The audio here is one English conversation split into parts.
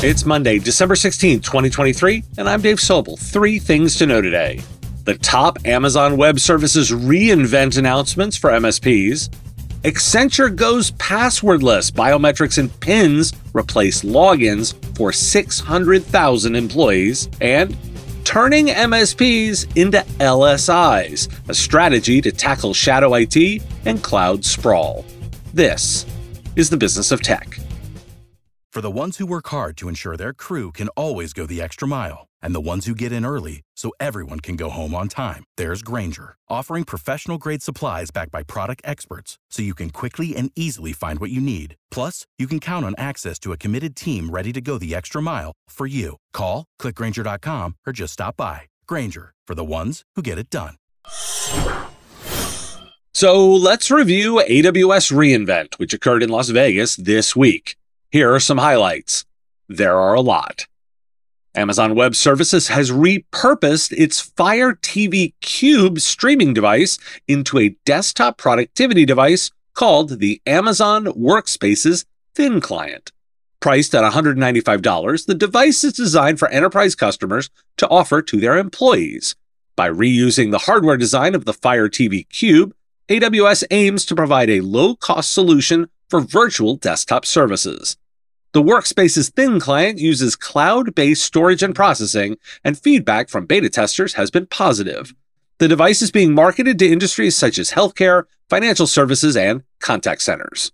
It's Monday, December 16th, 2023, and I'm Dave Sobel. Three things to know today. The top Amazon Web Services reInvent announcements for MSPs. Accenture goes passwordless. Biometrics and PINs replace logins for 600,000 employees. And turning MSPs into LSIs, a strategy to tackle shadow IT and cloud sprawl. This is the business of tech. For the ones who work hard to ensure their crew can always go the extra mile, and the ones who get in early so everyone can go home on time, there's Grainger, offering professional grade supplies backed by product experts so you can quickly and easily find what you need. Plus, you can count on access to a committed team ready to go the extra mile for you. Call, clickgranger.com, or just stop by. Grainger, for the ones who get it done. So let's review AWS reInvent, which occurred in Las Vegas this week. Here are some highlights. There are a lot. Amazon Web Services has repurposed its Fire TV Cube streaming device into a desktop productivity device called the Amazon Workspaces Thin Client. Priced at $195, the device is designed for enterprise customers to offer to their employees. By reusing the hardware design of the Fire TV Cube, AWS aims to provide a low cost solution for virtual desktop services. The Workspace's Thin client uses cloud based storage and processing, and feedback from beta testers has been positive. The device is being marketed to industries such as healthcare, financial services, and contact centers.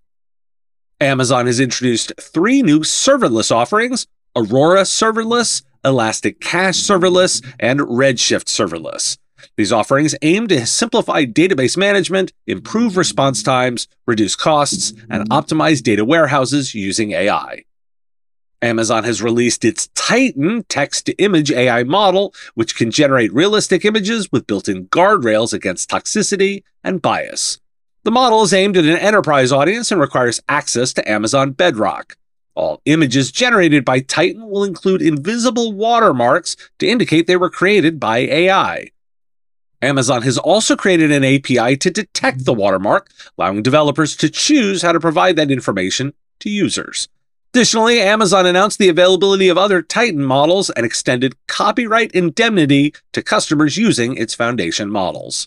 Amazon has introduced three new serverless offerings Aurora Serverless, ElastiCache Serverless, and Redshift Serverless. These offerings aim to simplify database management, improve response times, reduce costs, and optimize data warehouses using AI. Amazon has released its Titan text to image AI model, which can generate realistic images with built in guardrails against toxicity and bias. The model is aimed at an enterprise audience and requires access to Amazon Bedrock. All images generated by Titan will include invisible watermarks to indicate they were created by AI. Amazon has also created an API to detect the watermark, allowing developers to choose how to provide that information to users. Additionally, Amazon announced the availability of other Titan models and extended copyright indemnity to customers using its foundation models.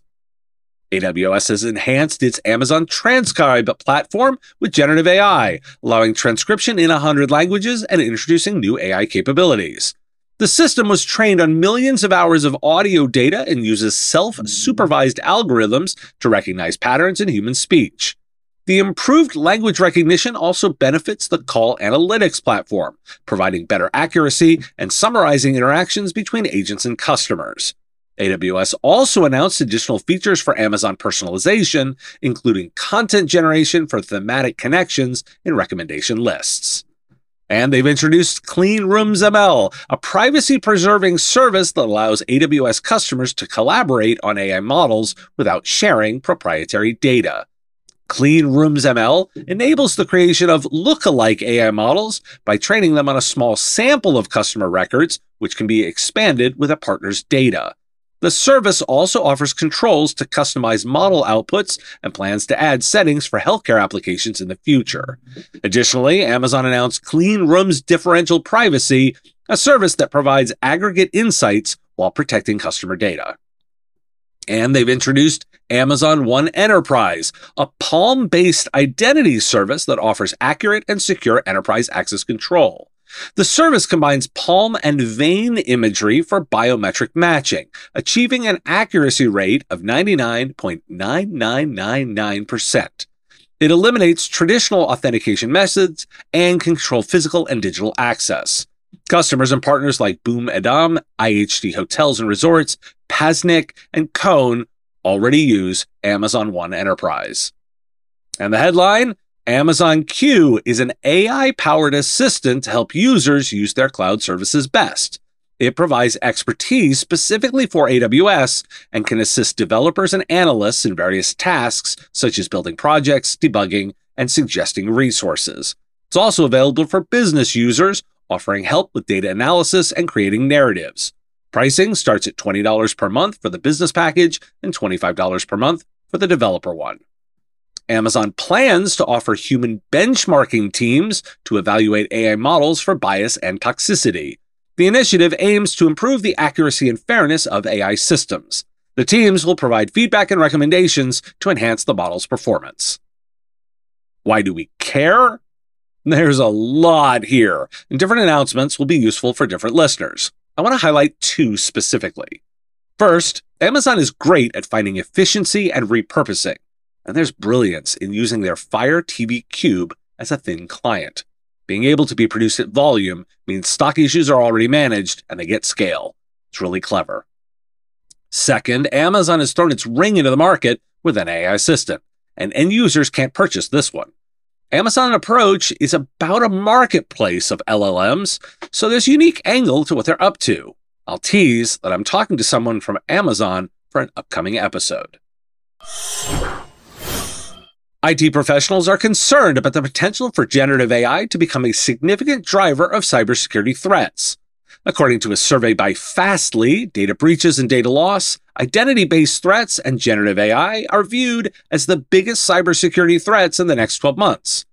AWS has enhanced its Amazon Transcribe platform with generative AI, allowing transcription in 100 languages and introducing new AI capabilities. The system was trained on millions of hours of audio data and uses self supervised algorithms to recognize patterns in human speech. The improved language recognition also benefits the Call Analytics platform, providing better accuracy and summarizing interactions between agents and customers. AWS also announced additional features for Amazon personalization, including content generation for thematic connections and recommendation lists. And they've introduced Clean Rooms ML, a privacy preserving service that allows AWS customers to collaborate on AI models without sharing proprietary data. Clean Rooms ML enables the creation of look-alike AI models by training them on a small sample of customer records, which can be expanded with a partner's data. The service also offers controls to customize model outputs and plans to add settings for healthcare applications in the future. Additionally, Amazon announced Clean Rooms Differential Privacy, a service that provides aggregate insights while protecting customer data. And they've introduced Amazon One Enterprise, a Palm based identity service that offers accurate and secure enterprise access control. The service combines palm and vein imagery for biometric matching, achieving an accuracy rate of 99.9999%. It eliminates traditional authentication methods and control physical and digital access. Customers and partners like Boon Edam, IHG Hotels and Resorts, Pasnik, and Cone already use Amazon One Enterprise. And the headline Amazon Q is an AI powered assistant to help users use their cloud services best. It provides expertise specifically for AWS and can assist developers and analysts in various tasks, such as building projects, debugging, and suggesting resources. It's also available for business users, offering help with data analysis and creating narratives. Pricing starts at $20 per month for the business package and $25 per month for the developer one. Amazon plans to offer human benchmarking teams to evaluate AI models for bias and toxicity. The initiative aims to improve the accuracy and fairness of AI systems. The teams will provide feedback and recommendations to enhance the model's performance. Why do we care? There's a lot here, and different announcements will be useful for different listeners. I want to highlight two specifically. First, Amazon is great at finding efficiency and repurposing, and there's brilliance in using their Fire TV Cube as a thin client. Being able to be produced at volume means stock issues are already managed and they get scale. It's really clever. Second, Amazon has thrown its ring into the market with an AI assistant, and end users can't purchase this one. Amazon Approach is about a marketplace of LLMs, so there's a unique angle to what they're up to. I'll tease that I'm talking to someone from Amazon for an upcoming episode. IT professionals are concerned about the potential for generative AI to become a significant driver of cybersecurity threats. According to a survey by Fastly, data breaches and data loss, identity based threats and generative AI are viewed as the biggest cybersecurity threats in the next 12 months.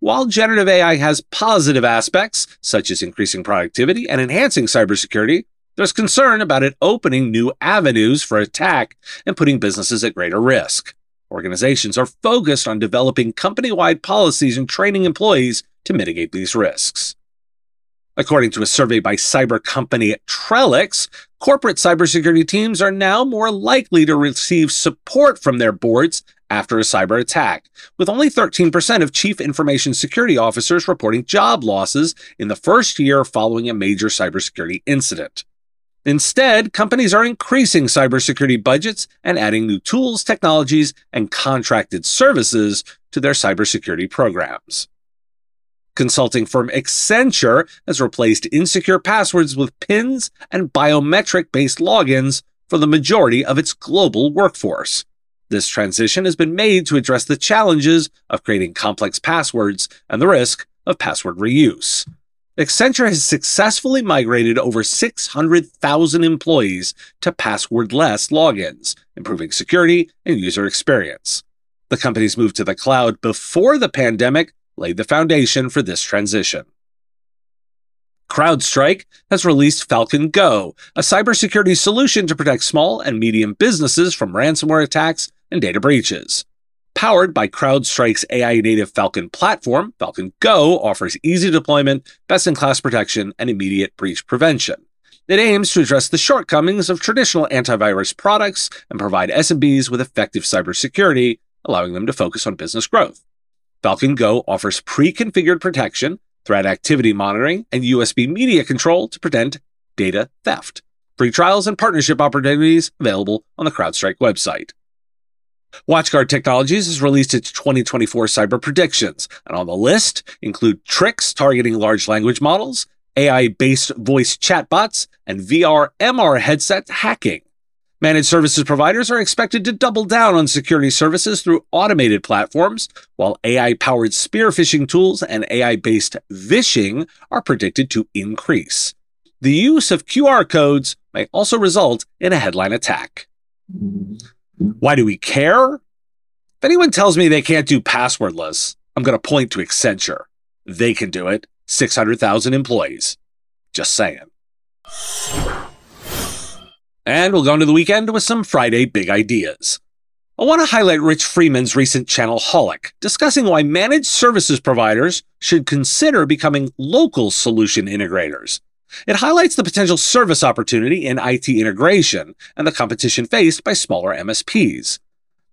While generative AI has positive aspects, such as increasing productivity and enhancing cybersecurity, there's concern about it opening new avenues for attack and putting businesses at greater risk. Organizations are focused on developing company wide policies and training employees to mitigate these risks. According to a survey by cyber company Trellix, corporate cybersecurity teams are now more likely to receive support from their boards after a cyber attack, with only 13% of chief information security officers reporting job losses in the first year following a major cybersecurity incident. Instead, companies are increasing cybersecurity budgets and adding new tools, technologies, and contracted services to their cybersecurity programs. Consulting firm Accenture has replaced insecure passwords with PINs and biometric based logins for the majority of its global workforce. This transition has been made to address the challenges of creating complex passwords and the risk of password reuse. Accenture has successfully migrated over 600,000 employees to passwordless logins, improving security and user experience. The company's move to the cloud before the pandemic laid the foundation for this transition. CrowdStrike has released Falcon Go, a cybersecurity solution to protect small and medium businesses from ransomware attacks and data breaches. Powered by CrowdStrike's AI native Falcon platform, Falcon Go offers easy deployment, best in class protection, and immediate breach prevention. It aims to address the shortcomings of traditional antivirus products and provide SMBs with effective cybersecurity, allowing them to focus on business growth. Falcon Go offers pre-configured protection, threat activity monitoring, and USB media control to prevent data theft. Free trials and partnership opportunities available on the CrowdStrike website. WatchGuard Technologies has released its 2024 cyber predictions, and on the list include tricks targeting large language models, AI based voice chatbots, and VR MR headset hacking. Managed services providers are expected to double down on security services through automated platforms, while AI powered spear phishing tools and AI based vishing are predicted to increase. The use of QR codes may also result in a headline attack. Why do we care? If anyone tells me they can't do passwordless, I'm going to point to Accenture. They can do it. 600,000 employees. Just saying. And we'll go into the weekend with some Friday big ideas. I want to highlight Rich Freeman's recent Channelholic, discussing why managed services providers should consider becoming local solution integrators. It highlights the potential service opportunity in IT integration and the competition faced by smaller MSPs.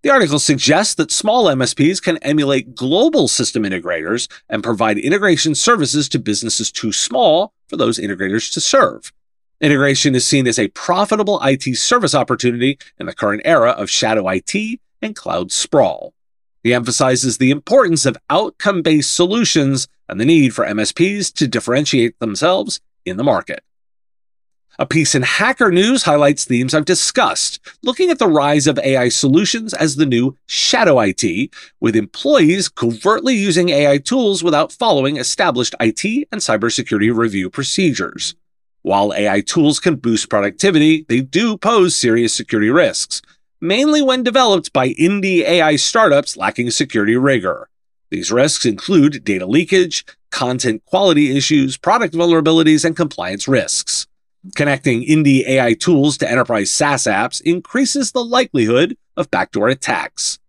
The article suggests that small MSPs can emulate global system integrators and provide integration services to businesses too small for those integrators to serve. Integration is seen as a profitable IT service opportunity in the current era of shadow IT and cloud sprawl. He emphasizes the importance of outcome based solutions and the need for MSPs to differentiate themselves in the market. A piece in Hacker News highlights themes I've discussed, looking at the rise of AI solutions as the new shadow IT, with employees covertly using AI tools without following established IT and cybersecurity review procedures. While AI tools can boost productivity, they do pose serious security risks. mainly when developed by indie AI startups lacking security rigor. These risks include data leakage, content quality issues, product vulnerabilities, and compliance risks. Connecting indie AI tools to enterprise SaaS apps increases the likelihood of backdoor attacks.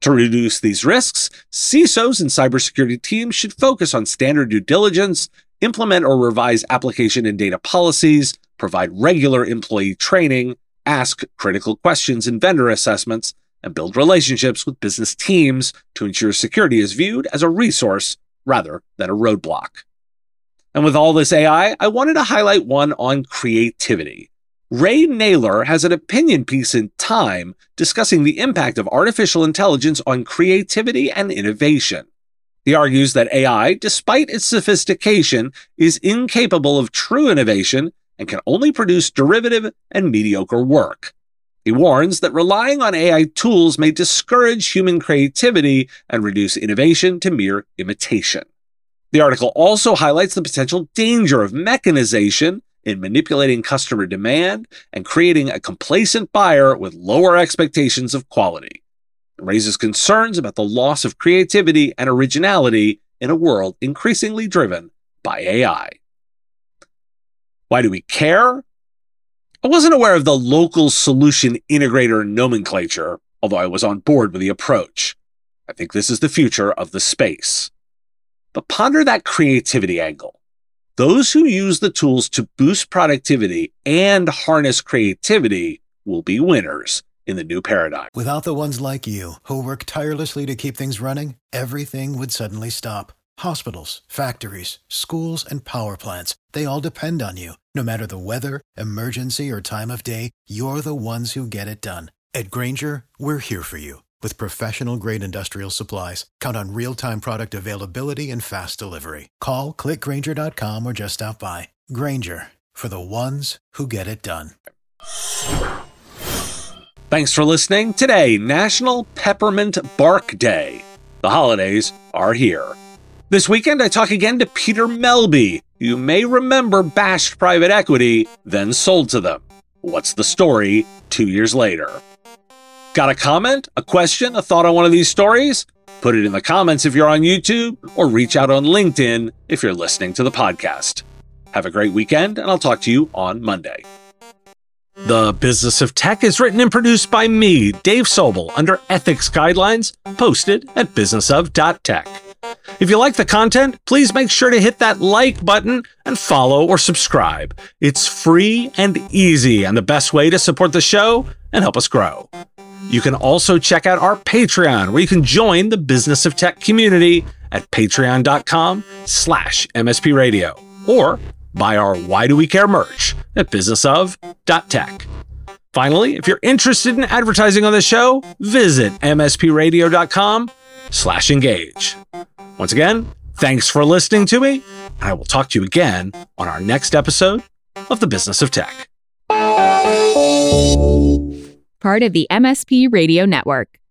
To reduce these risks, CISOs and cybersecurity teams should focus on standard due diligence, implement or revise application and data policies, provide regular employee training, ask critical questions in vendor assessments, and build relationships with business teams to ensure security is viewed as a resource rather than a roadblock. And with all this AI, I wanted to highlight one on creativity. Ray Nayler has an opinion piece in Time discussing the impact of artificial intelligence on creativity and innovation. He argues that AI, despite its sophistication, is incapable of true innovation and can only produce derivative and mediocre work. He warns that relying on AI tools may discourage human creativity and reduce innovation to mere imitation. The article also highlights the potential danger of mechanization in manipulating customer demand and creating a complacent buyer with lower expectations of quality. It raises concerns about the loss of creativity and originality in a world increasingly driven by AI. Why do we care? I wasn't aware of the local solution integrator nomenclature, although I was on board with the approach. I think this is the future of the space. But ponder that creativity angle. Those who use the tools to boost productivity and harness creativity will be winners in the new paradigm. Without the ones like you, who work tirelessly to keep things running, everything would suddenly stop. Hospitals, factories, schools, and power plants, they all depend on you. No matter the weather, emergency, or time of day, you're the ones who get it done. At Grainger, we're here for you with professional grade industrial supplies, count on real time product availability and fast delivery. Call clickgranger.com or just stop by. Grainger for the ones who get it done. Thanks for listening. Today, National Peppermint Bark Day. The holidays are here. This weekend, I talk again to Peter Melby. You may remember bashed private equity, then sold to them. What's the story two years later? Got a comment, a question, a thought on one of these stories? Put it in the comments if you're on YouTube, or reach out on LinkedIn if you're listening to the podcast. Have a great weekend, and I'll talk to you on Monday. The Business of Tech is written and produced by me, Dave Sobel, under ethics guidelines posted at businessof.tech. If you like the content, please make sure to hit that like button and follow or subscribe. It's free and easy and the best way to support the show and help us grow. You can also check out our Patreon, where you can join the Business of Tech community at patreon.com slash mspradio, or buy our Why Do We Care merch at businessof.tech. Finally, if you're interested in advertising on the show, visit mspradio.com slash engage. Once again, thanks for listening to me, and I will talk to you again on our next episode of The Business of Tech part of the MSP Radio Network.